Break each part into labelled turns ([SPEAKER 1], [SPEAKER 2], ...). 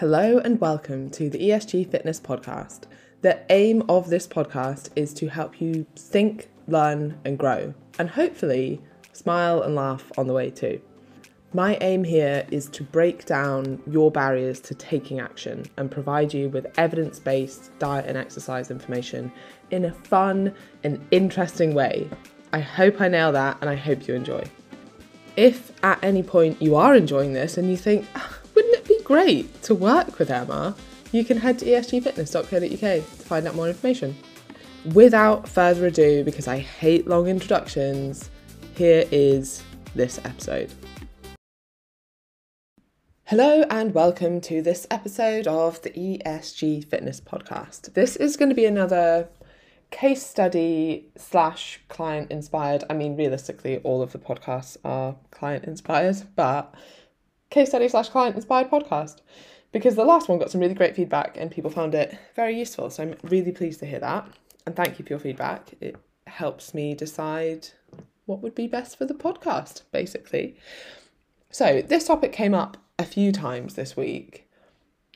[SPEAKER 1] Hello and welcome to the ESG Fitness Podcast. The aim of this podcast is to help you think, learn, and grow, and hopefully smile and laugh on the way too. My aim here is to break down your barriers to taking action and provide you with evidence based diet and exercise information in a fun and interesting way. I hope I nail that and I hope you enjoy. If at any point you are enjoying this and you think, ah, great to work with Emma, you can head to esgfitness.co.uk to find out more information. Without further ado, because I hate long introductions, here is this episode. Hello and welcome to this episode of the ESG Fitness Podcast. This is going to be another case study slash client inspired. I mean, realistically, all of the podcasts are client inspired, but case study slash client inspired podcast because the last one got some really great feedback and people found it very useful. So I'm really pleased to hear that. And thank you for your feedback. It helps me decide what would be best for the podcast, basically. So this topic came up a few times this week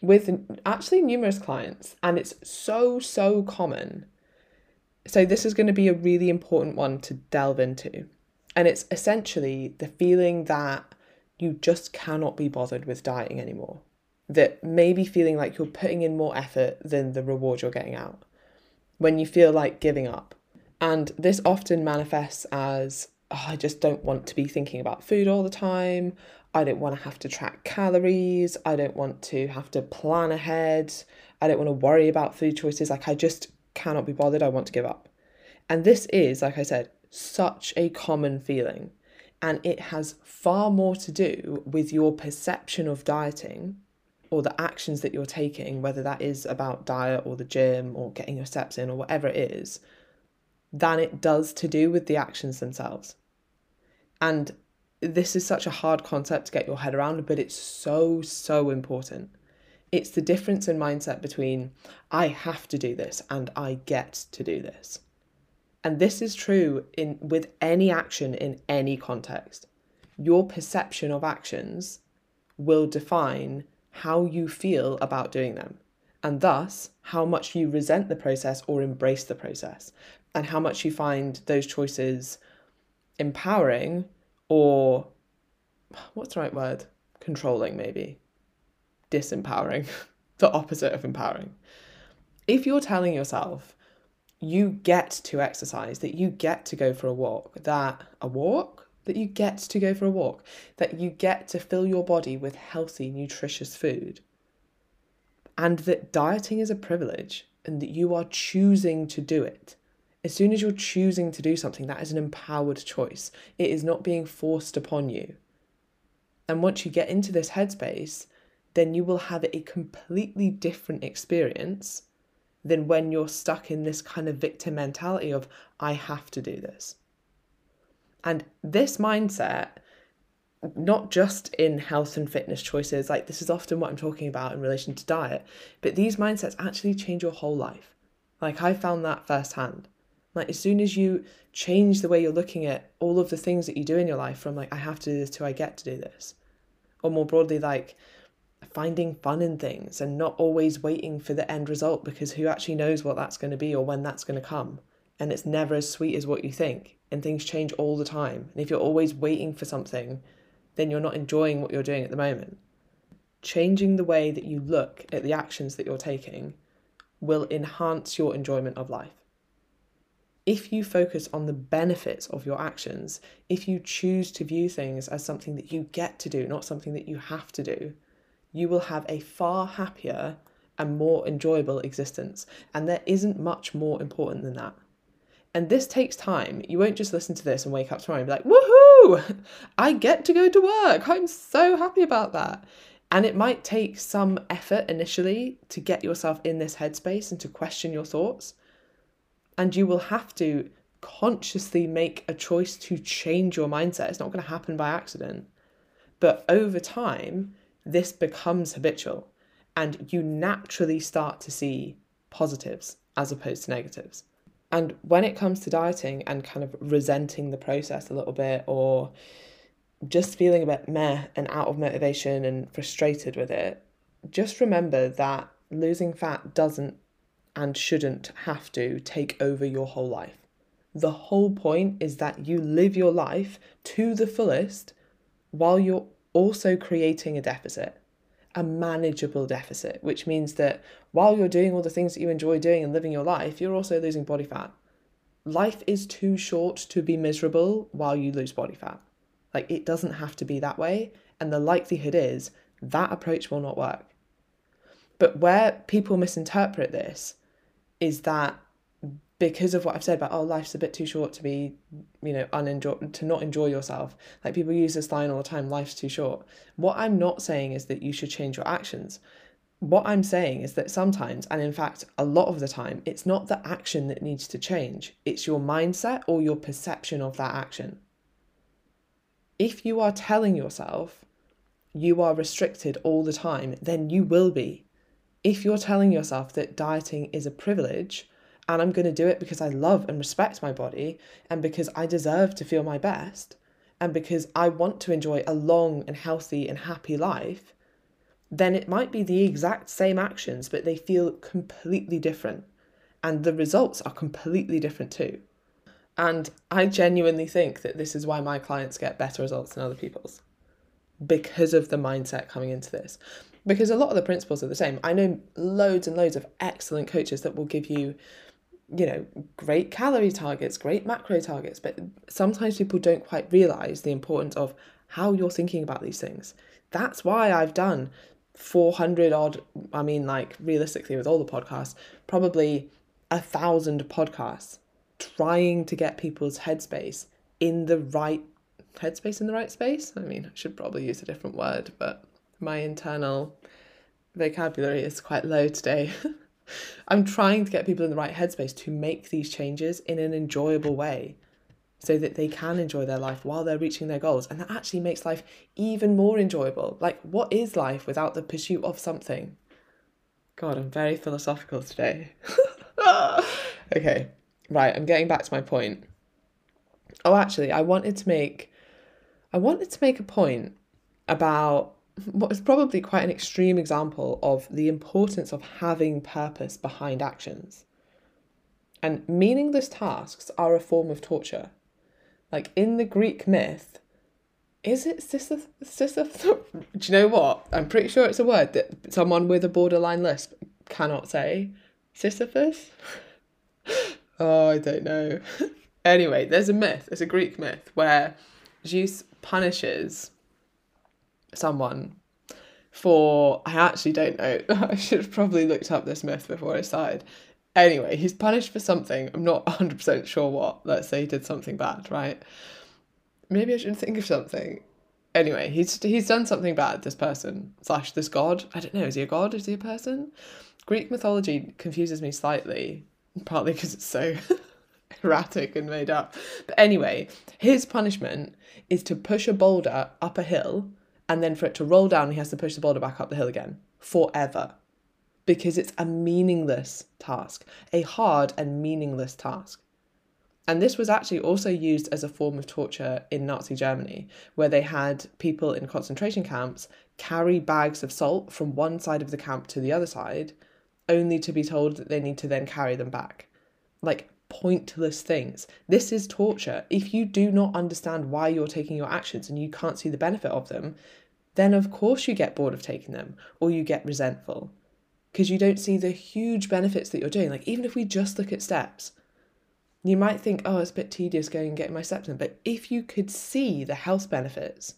[SPEAKER 1] with actually numerous clients, and it's so, so common. So, this is going to be a really important one to delve into. And it's essentially the feeling that you just cannot be bothered with dieting anymore. That maybe feeling like you're putting in more effort than the reward you're getting out. When you feel like giving up. And this often manifests as oh, I just don't want to be thinking about food all the time. I don't want to have to track calories. I don't want to have to plan ahead. I don't want to worry about food choices. Like, I just cannot be bothered. I want to give up. And this is, like I said, such a common feeling. And it has far more to do with your perception of dieting or the actions that you're taking, whether that is about diet or the gym or getting your steps in or whatever it is, than it does to do with the actions themselves. And this is such a hard concept to get your head around, but it's so, so important. It's the difference in mindset between I have to do this and I get to do this. And this is true in with any action in any context. Your perception of actions will define how you feel about doing them, and thus how much you resent the process or embrace the process, and how much you find those choices empowering or what's the right word? Controlling, maybe. Disempowering, the opposite of empowering. If you're telling yourself you get to exercise, that you get to go for a walk, that a walk, that you get to go for a walk, that you get to fill your body with healthy, nutritious food, and that dieting is a privilege and that you are choosing to do it as soon as you're choosing to do something, that is an empowered choice. It is not being forced upon you. And once you get into this headspace, then you will have a completely different experience than when you're stuck in this kind of victim mentality of, I have to do this. And this mindset, not just in health and fitness choices, like this is often what I'm talking about in relation to diet, but these mindsets actually change your whole life. Like I found that firsthand. Like as soon as you change the way you're looking at all of the things that you do in your life from like I have to do this to I get to do this. Or more broadly like finding fun in things and not always waiting for the end result because who actually knows what that's going to be or when that's going to come. And it's never as sweet as what you think. And things change all the time. And if you're always waiting for something, then you're not enjoying what you're doing at the moment. Changing the way that you look at the actions that you're taking will enhance your enjoyment of life if you focus on the benefits of your actions, if you choose to view things as something that you get to do, not something that you have to do, you will have a far happier and more enjoyable existence. And there isn't much more important than that. And this takes time. You won't just listen to this and wake up tomorrow and be like, woohoo, I get to go to work. I'm so happy about that. And it might take some effort initially to get yourself in this headspace and to question your thoughts and you will have to consciously make a choice to change your mindset. It's not going to happen by accident. But over time, this becomes habitual and you naturally start to see positives as opposed to negatives. And when it comes to dieting and kind of resenting the process a little bit or just feeling a bit meh and out of motivation and frustrated with it, just remember that losing fat doesn't and shouldn't have to take over your whole life. The whole point is that you live your life to the fullest while you're also creating a deficit, a manageable deficit, which means that while you're doing all the things that you enjoy doing and living your life, you're also losing body fat. Life is too short to be miserable while you lose body fat. Like, it doesn't have to be that way. And the likelihood is that approach will not work. But where people misinterpret this is that because of what I've said about oh life's a bit too short to be you know unenjoy to not enjoy yourself. Like people use this line all the time life's too short. What I'm not saying is that you should change your actions. What I'm saying is that sometimes and in fact a lot of the time it's not the action that needs to change. It's your mindset or your perception of that action. If you are telling yourself you are restricted all the time then you will be. If you're telling yourself that dieting is a privilege and I'm going to do it because I love and respect my body and because I deserve to feel my best and because I want to enjoy a long and healthy and happy life, then it might be the exact same actions, but they feel completely different. And the results are completely different too. And I genuinely think that this is why my clients get better results than other people's because of the mindset coming into this because a lot of the principles are the same. I know loads and loads of excellent coaches that will give you, you know, great calorie targets, great macro targets, but sometimes people don't quite realize the importance of how you're thinking about these things. That's why I've done 400 odd, I mean, like realistically, with all the podcasts, probably a thousand podcasts trying to get people's headspace in the right headspace in the right space. I mean, I should probably use a different word, but my internal vocabulary is quite low today. I'm trying to get people in the right headspace to make these changes in an enjoyable way so that they can enjoy their life while they're reaching their goals. And that actually makes life even more enjoyable. Like, what is life without the pursuit of something? God, I'm very philosophical today. okay, right, I'm getting back to my point. Oh, actually, I wanted to make I wanted to make a point about what is probably quite an extreme example of the importance of having purpose behind actions. And meaningless tasks are a form of torture. Like in the Greek myth, is it Sisyphus? Sisyphus? Do you know what? I'm pretty sure it's a word that someone with a borderline lisp cannot say. Sisyphus? oh, I don't know. anyway, there's a myth, there's a Greek myth where Zeus punishes someone for I actually don't know. I should have probably looked up this myth before I started. Anyway, he's punished for something. I'm not 100% sure what. Let's say he did something bad, right? Maybe I should think of something. Anyway, he's he's done something bad, this person, slash this god. I don't know, is he a god? Is he a person? Greek mythology confuses me slightly, partly because it's so erratic and made up. But anyway, his punishment is to push a boulder up a hill and then for it to roll down, he has to push the boulder back up the hill again forever because it's a meaningless task, a hard and meaningless task. And this was actually also used as a form of torture in Nazi Germany, where they had people in concentration camps carry bags of salt from one side of the camp to the other side, only to be told that they need to then carry them back. Like pointless things. This is torture. If you do not understand why you're taking your actions and you can't see the benefit of them, then of course you get bored of taking them or you get resentful because you don't see the huge benefits that you're doing. Like, even if we just look at steps, you might think, oh, it's a bit tedious going and getting my steps in. But if you could see the health benefits,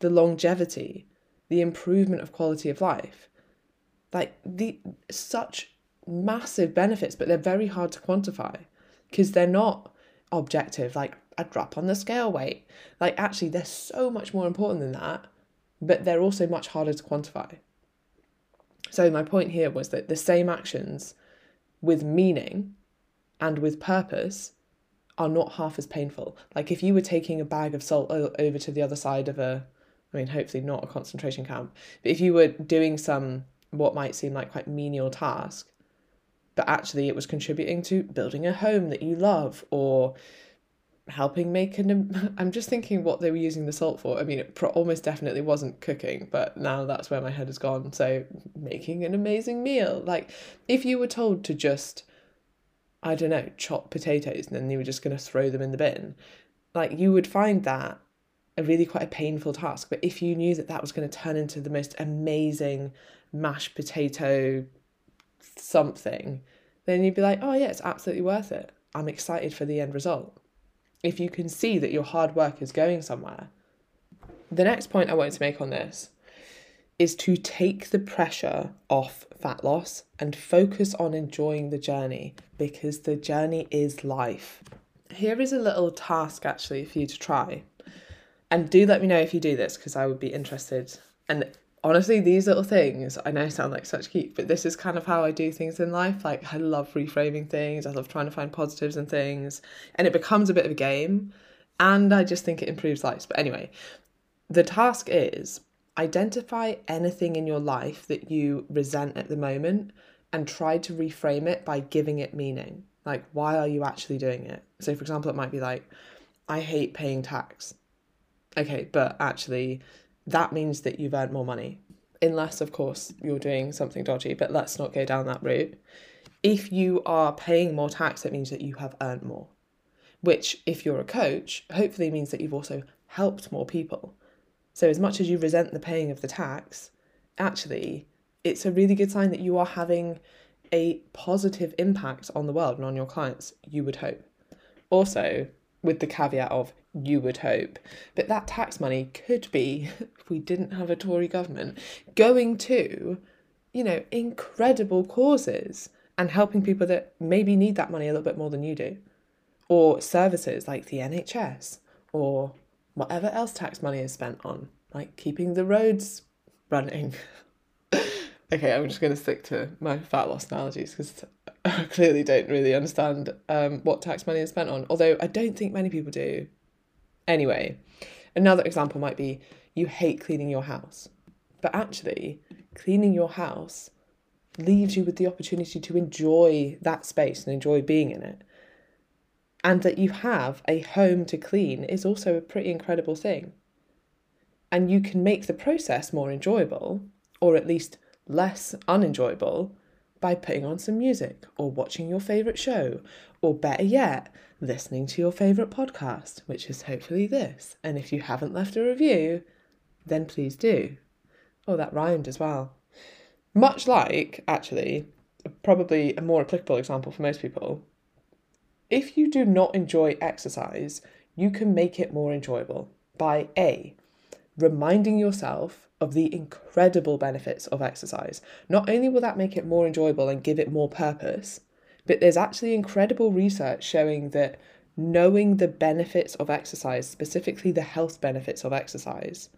[SPEAKER 1] the longevity, the improvement of quality of life, like the such massive benefits, but they're very hard to quantify because they're not objective, like a drop on the scale weight. Like, actually, they're so much more important than that but they're also much harder to quantify. So, my point here was that the same actions with meaning and with purpose are not half as painful. Like, if you were taking a bag of salt over to the other side of a, I mean, hopefully not a concentration camp, but if you were doing some what might seem like quite menial task, but actually it was contributing to building a home that you love or helping make an i'm just thinking what they were using the salt for. I mean it pro- almost definitely wasn't cooking but now that's where my head has gone. So making an amazing meal. Like if you were told to just i don't know chop potatoes and then you were just going to throw them in the bin like you would find that a really quite a painful task. But if you knew that that was going to turn into the most amazing mashed potato something then you'd be like oh yeah it's absolutely worth it i'm excited for the end result if you can see that your hard work is going somewhere. The next point I wanted to make on this is to take the pressure off fat loss and focus on enjoying the journey because the journey is life. Here is a little task actually for you to try. And do let me know if you do this because I would be interested. And honestly, these little things, I know sound like such cute, but this is kind of how I do things in life. Like, I love reframing things, I love trying to find positives and things, and it becomes a bit of a game. And I just think it improves lives. But anyway, the task is identify anything in your life that you resent at the moment and try to reframe it by giving it meaning. Like, why are you actually doing it? So, for example, it might be like, I hate paying tax. Okay, but actually, that means that you've earned more money. Unless, of course, you're doing something dodgy, but let's not go down that route. If you are paying more tax, it means that you have earned more, which, if you're a coach, hopefully means that you've also helped more people. So, as much as you resent the paying of the tax, actually, it's a really good sign that you are having a positive impact on the world and on your clients, you would hope. Also, with the caveat of you would hope. But that tax money could be, if we didn't have a Tory government, going to, you know, incredible causes and helping people that maybe need that money a little bit more than you do. Or services like the NHS or whatever else tax money is spent on, like keeping the roads running. okay, I'm just going to stick to my fat loss analogies because I clearly don't really understand um, what tax money is spent on, although I don't think many people do. Anyway, another example might be you hate cleaning your house, but actually, cleaning your house leaves you with the opportunity to enjoy that space and enjoy being in it. And that you have a home to clean is also a pretty incredible thing. And you can make the process more enjoyable, or at least less unenjoyable, by putting on some music or watching your favourite show, or better yet, listening to your favourite podcast, which is hopefully this. And if you haven't left a review, then please do. Oh, that rhymed as well. Much like, actually, probably a more applicable example for most people, if you do not enjoy exercise, you can make it more enjoyable by A, reminding yourself of the incredible benefits of exercise. Not only will that make it more enjoyable and give it more purpose, but there's actually incredible research showing that knowing the benefits of exercise, specifically the health benefits of exercise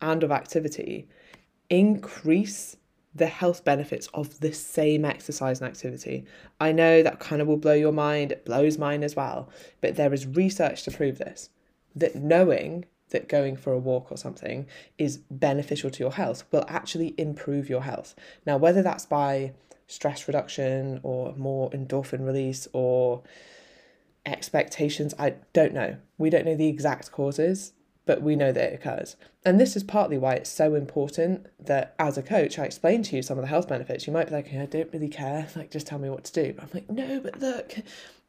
[SPEAKER 1] and of activity, increase the health benefits of the same exercise and activity. I know that kind of will blow your mind, it blows mine as well, but there is research to prove this that knowing that going for a walk or something is beneficial to your health will actually improve your health. Now, whether that's by stress reduction or more endorphin release or expectations, I don't know. We don't know the exact causes but we know that it occurs. And this is partly why it's so important that as a coach, I explain to you some of the health benefits. You might be like, I don't really care, like, just tell me what to do. I'm like, no, but look,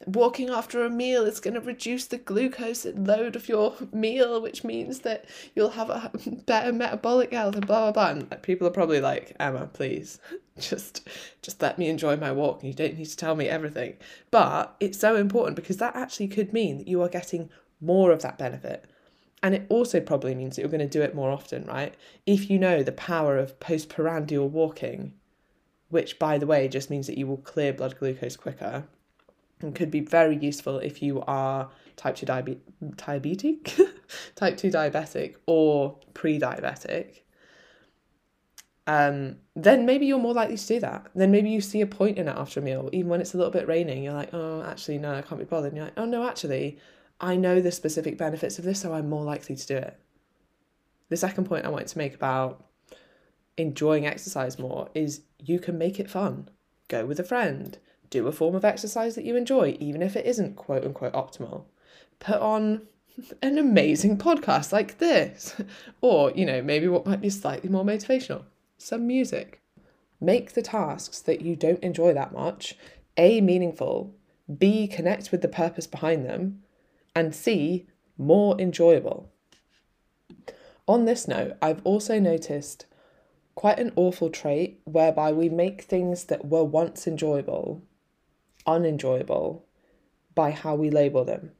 [SPEAKER 1] walking after a meal is going to reduce the glucose load of your meal, which means that you'll have a better metabolic health and blah, blah, blah. And people are probably like, Emma, please, just, just let me enjoy my walk. You don't need to tell me everything. But it's so important because that actually could mean that you are getting more of that benefit and it also probably means that you're going to do it more often, right? If you know the power of postprandial walking, which by the way just means that you will clear blood glucose quicker and could be very useful if you are type 2 diabe- diabetic, type 2 diabetic or pre-diabetic. Um, then maybe you're more likely to do that. Then maybe you see a point in it after a meal, even when it's a little bit raining. You're like, oh, actually, no, I can't be bothered. And you're like, oh, no, actually, I know the specific benefits of this, so I'm more likely to do it. The second point I wanted to make about enjoying exercise more is you can make it fun. Go with a friend, do a form of exercise that you enjoy, even if it isn't quote unquote optimal. put on an amazing podcast like this. Or, you know, maybe what might be slightly more motivational some music. Make the tasks that you don't enjoy that much A, meaningful, B, connect with the purpose behind them, and C, more enjoyable. On this note, I've also noticed quite an awful trait whereby we make things that were once enjoyable unenjoyable by how we label them.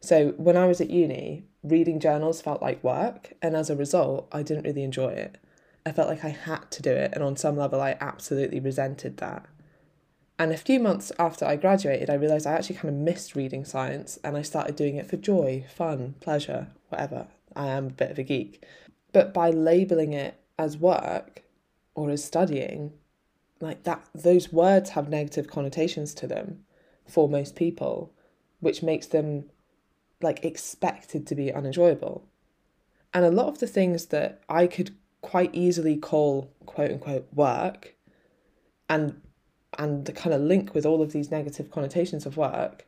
[SPEAKER 1] So when I was at uni, reading journals felt like work, and as a result, I didn't really enjoy it. I felt like I had to do it, and on some level, I absolutely resented that. And a few months after I graduated, I realised I actually kind of missed reading science, and I started doing it for joy, fun, pleasure, whatever. I am a bit of a geek. But by labeling it as work or as studying, like that, those words have negative connotations to them for most people, which makes them like expected to be unenjoyable. And a lot of the things that I could quite easily call quote unquote work and and the kind of link with all of these negative connotations of work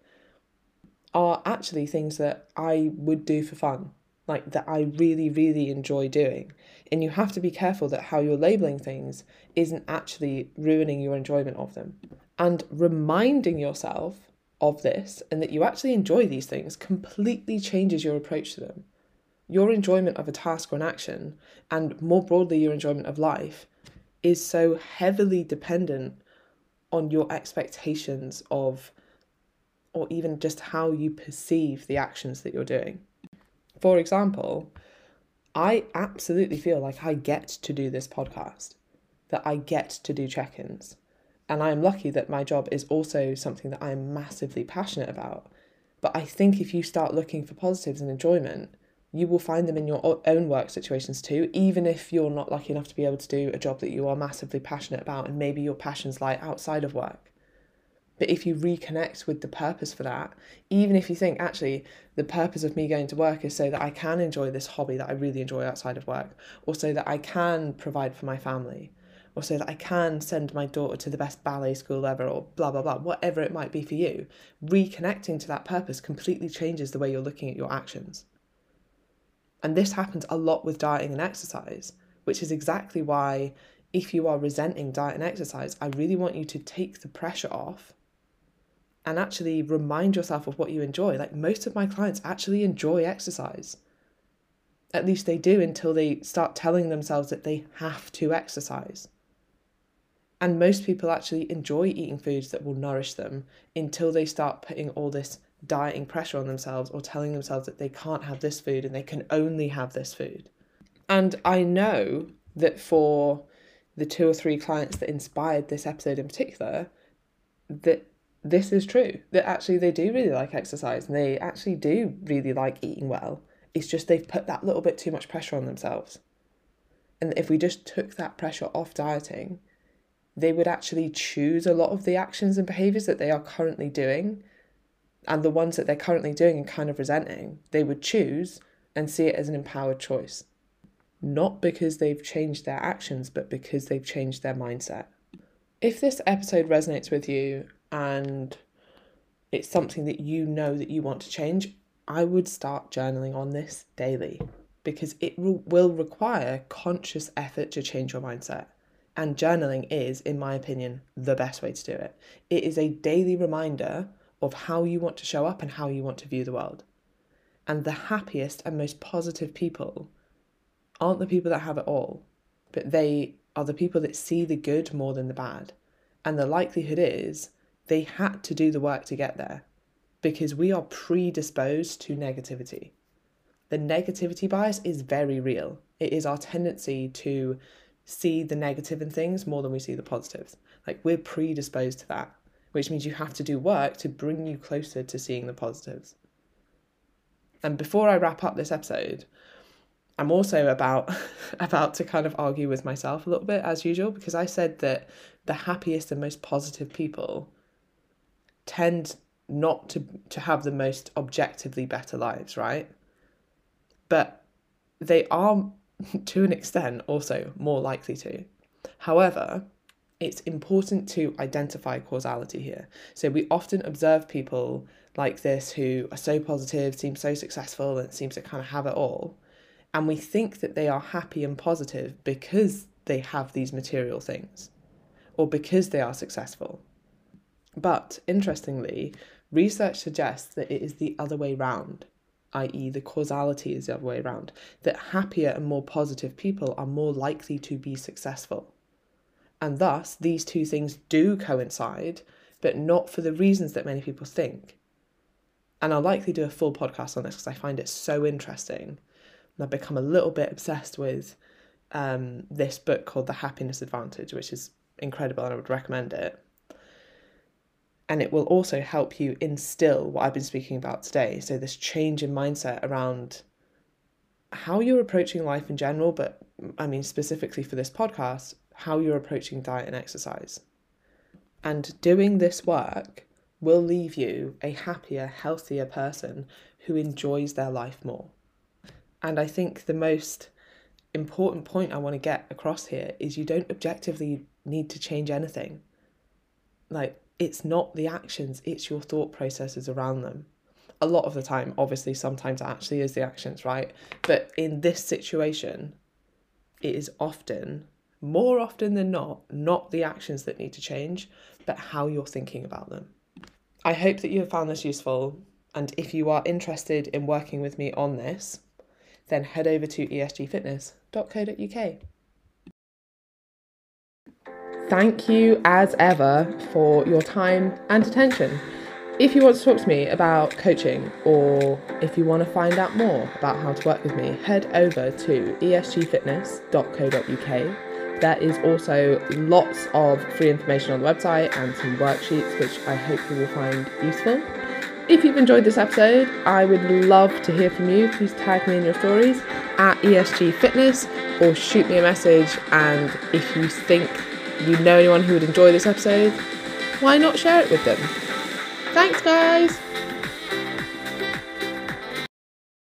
[SPEAKER 1] are actually things that I would do for fun, like that I really, really enjoy doing. And you have to be careful that how you're labeling things isn't actually ruining your enjoyment of them. And reminding yourself of this and that you actually enjoy these things completely changes your approach to them. Your enjoyment of a task or an action, and more broadly, your enjoyment of life, is so heavily dependent on your expectations of, or even just how you perceive the actions that you're doing. For example, I absolutely feel like I get to do this podcast, that I get to do check ins. And I am lucky that my job is also something that I am massively passionate about. But I think if you start looking for positives and enjoyment, you will find them in your own work situations too, even if you're not lucky enough to be able to do a job that you are massively passionate about and maybe your passions lie outside of work. But if you reconnect with the purpose for that, even if you think actually the purpose of me going to work is so that I can enjoy this hobby that I really enjoy outside of work, or so that I can provide for my family, or so that I can send my daughter to the best ballet school ever, or blah, blah, blah, whatever it might be for you, reconnecting to that purpose completely changes the way you're looking at your actions. And this happens a lot with dieting and exercise, which is exactly why, if you are resenting diet and exercise, I really want you to take the pressure off and actually remind yourself of what you enjoy. Like most of my clients actually enjoy exercise. At least they do until they start telling themselves that they have to exercise. And most people actually enjoy eating foods that will nourish them until they start putting all this dieting pressure on themselves or telling themselves that they can't have this food and they can only have this food. And I know that for the two or three clients that inspired this episode in particular, that this is true. That actually they do really like exercise and they actually do really like eating well. It's just they've put that little bit too much pressure on themselves. And if we just took that pressure off dieting, they would actually choose a lot of the actions and behaviors that they are currently doing and the ones that they're currently doing and kind of resenting, they would choose and see it as an empowered choice. Not because they've changed their actions, but because they've changed their mindset. If this episode resonates with you and it's something that you know that you want to change, I would start journaling on this daily because it will require conscious effort to change your mindset. And journaling is, in my opinion, the best way to do it. It is a daily reminder of how you want to show up and how you want to view the world. And the happiest and most positive people aren't the people that have it all, but they are the people that see the good more than the bad. And the likelihood is they had to do the work to get there because we are predisposed to negativity. The negativity bias is very real. It is our tendency to see the negative in things more than we see the positives. Like we're predisposed to that which means you have to do work to bring you closer to seeing the positives. And before I wrap up this episode, I'm also about about to kind of argue with myself a little bit as usual because I said that the happiest and most positive people tend not to to have the most objectively better lives, right? But they are to an extent also more likely to. However, it's important to identify causality here. So we often observe people like this who are so positive, seem so successful, and seem to kind of have it all. And we think that they are happy and positive because they have these material things or because they are successful. But interestingly, research suggests that it is the other way round, i.e., the causality is the other way around, that happier and more positive people are more likely to be successful. And thus, these two things do coincide, but not for the reasons that many people think. And I'll likely do a full podcast on this because I find it so interesting. And I've become a little bit obsessed with um, this book called The Happiness Advantage, which is incredible and I would recommend it. And it will also help you instill what I've been speaking about today. So, this change in mindset around how you're approaching life in general, but I mean, specifically for this podcast, how you're approaching diet and exercise. And doing this work will leave you a happier, healthier person who enjoys their life more. And I think the most important point I want to get across here is you don't objectively need to change anything. Like, it's not the actions, it's your thought processes around them. A lot of the time, obviously, sometimes it actually is the actions, right? But in this situation, it is often, more often than not, not the actions that need to change, but how you're thinking about them. I hope that you have found this useful. And if you are interested in working with me on this, then head over to esgfitness.co.uk. Thank you as ever for your time and attention. If you want to talk to me about coaching or if you want to find out more about how to work with me, head over to esgfitness.co.uk there is also lots of free information on the website and some worksheets, which I hope you will find useful. If you've enjoyed this episode, I would love to hear from you. Please tag me in your stories at ESG Fitness or shoot me a message. And if you think you know anyone who would enjoy this episode, why not share it with them? Thanks, guys!